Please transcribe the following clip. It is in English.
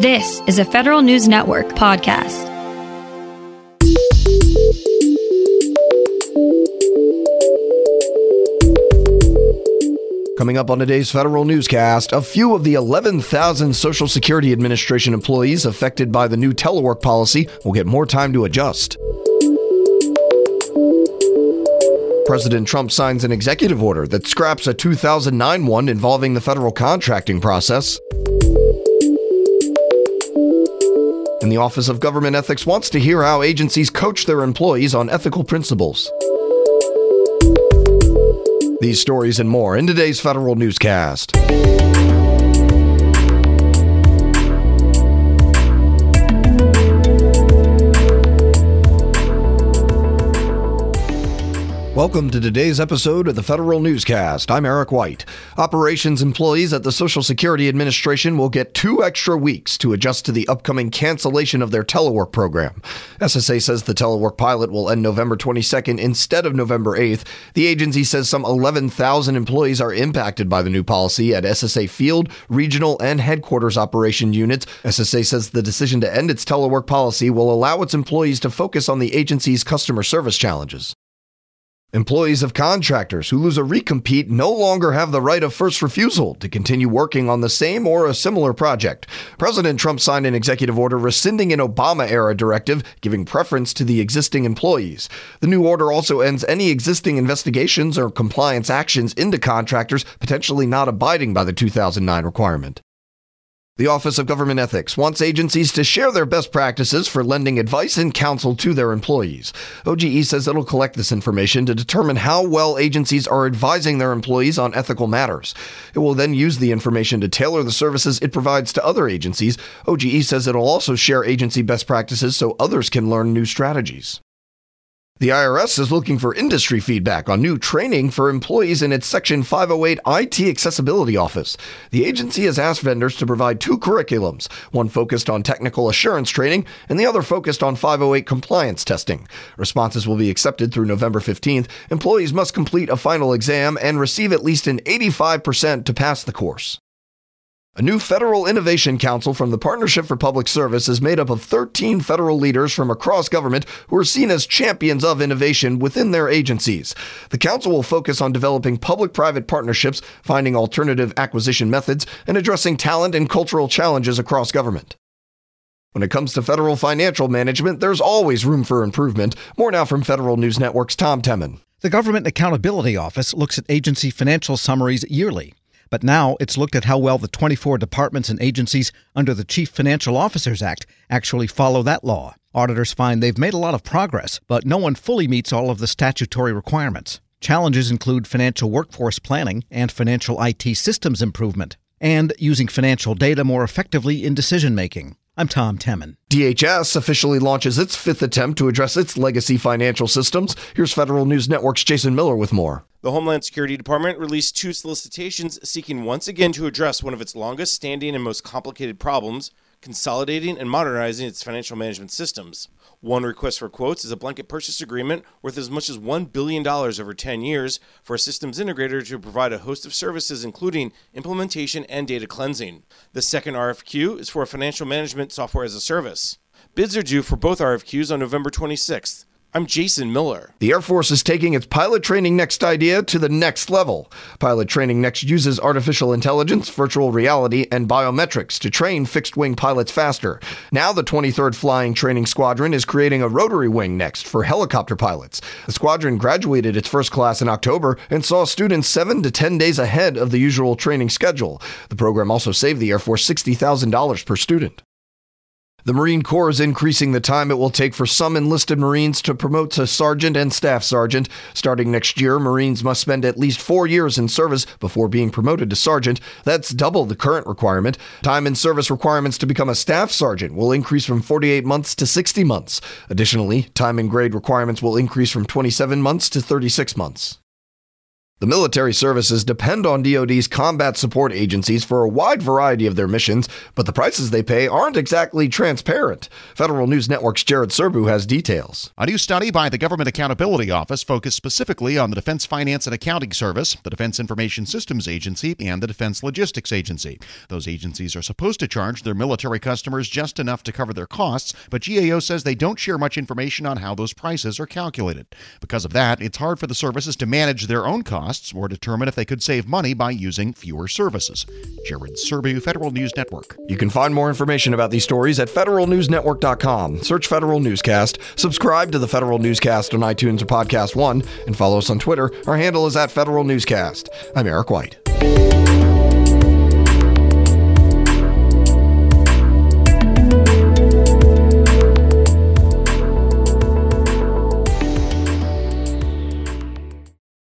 This is a Federal News Network podcast. Coming up on today's federal newscast, a few of the 11,000 Social Security Administration employees affected by the new telework policy will get more time to adjust. President Trump signs an executive order that scraps a 2009 one involving the federal contracting process. And the Office of Government Ethics wants to hear how agencies coach their employees on ethical principles. These stories and more in today's federal newscast. Welcome to today's episode of the Federal Newscast. I'm Eric White. Operations employees at the Social Security Administration will get two extra weeks to adjust to the upcoming cancellation of their telework program. SSA says the telework pilot will end November 22nd instead of November 8th. The agency says some 11,000 employees are impacted by the new policy at SSA field, regional, and headquarters operation units. SSA says the decision to end its telework policy will allow its employees to focus on the agency's customer service challenges. Employees of contractors who lose a recompete no longer have the right of first refusal to continue working on the same or a similar project. President Trump signed an executive order rescinding an Obama era directive giving preference to the existing employees. The new order also ends any existing investigations or compliance actions into contractors potentially not abiding by the 2009 requirement. The Office of Government Ethics wants agencies to share their best practices for lending advice and counsel to their employees. OGE says it'll collect this information to determine how well agencies are advising their employees on ethical matters. It will then use the information to tailor the services it provides to other agencies. OGE says it'll also share agency best practices so others can learn new strategies. The IRS is looking for industry feedback on new training for employees in its Section 508 IT Accessibility Office. The agency has asked vendors to provide two curriculums, one focused on technical assurance training and the other focused on 508 compliance testing. Responses will be accepted through November 15th. Employees must complete a final exam and receive at least an 85% to pass the course. A new Federal Innovation Council from the Partnership for Public Service is made up of 13 federal leaders from across government who are seen as champions of innovation within their agencies. The council will focus on developing public private partnerships, finding alternative acquisition methods, and addressing talent and cultural challenges across government. When it comes to federal financial management, there's always room for improvement. More now from Federal News Network's Tom Temin. The Government Accountability Office looks at agency financial summaries yearly. But now it's looked at how well the 24 departments and agencies under the Chief Financial Officers Act actually follow that law. Auditors find they've made a lot of progress, but no one fully meets all of the statutory requirements. Challenges include financial workforce planning and financial IT systems improvement, and using financial data more effectively in decision making. I'm Tom Temin. DHS officially launches its fifth attempt to address its legacy financial systems. Here's Federal News Network's Jason Miller with more. The Homeland Security Department released two solicitations seeking once again to address one of its longest standing and most complicated problems consolidating and modernizing its financial management systems. One request for quotes is a blanket purchase agreement worth as much as $1 billion over 10 years for a systems integrator to provide a host of services, including implementation and data cleansing. The second RFQ is for a financial management software as a service. Bids are due for both RFQs on November 26th. I'm Jason Miller. The Air Force is taking its Pilot Training Next idea to the next level. Pilot Training Next uses artificial intelligence, virtual reality, and biometrics to train fixed wing pilots faster. Now, the 23rd Flying Training Squadron is creating a rotary wing next for helicopter pilots. The squadron graduated its first class in October and saw students seven to 10 days ahead of the usual training schedule. The program also saved the Air Force $60,000 per student. The Marine Corps is increasing the time it will take for some enlisted Marines to promote to sergeant and staff sergeant. Starting next year, Marines must spend at least four years in service before being promoted to sergeant. That's double the current requirement. Time in service requirements to become a staff sergeant will increase from 48 months to 60 months. Additionally, time and grade requirements will increase from 27 months to 36 months. The military services depend on DoD's combat support agencies for a wide variety of their missions, but the prices they pay aren't exactly transparent. Federal News Network's Jared Serbu has details. A new study by the Government Accountability Office focused specifically on the Defense Finance and Accounting Service, the Defense Information Systems Agency, and the Defense Logistics Agency. Those agencies are supposed to charge their military customers just enough to cover their costs, but GAO says they don't share much information on how those prices are calculated. Because of that, it's hard for the services to manage their own costs costs or determine if they could save money by using fewer services. Jared Serbu, Federal News Network. You can find more information about these stories at federalnewsnetwork.com. Search Federal Newscast, subscribe to the Federal Newscast on iTunes or Podcast One, and follow us on Twitter. Our handle is at Federal Newscast. I'm Eric White.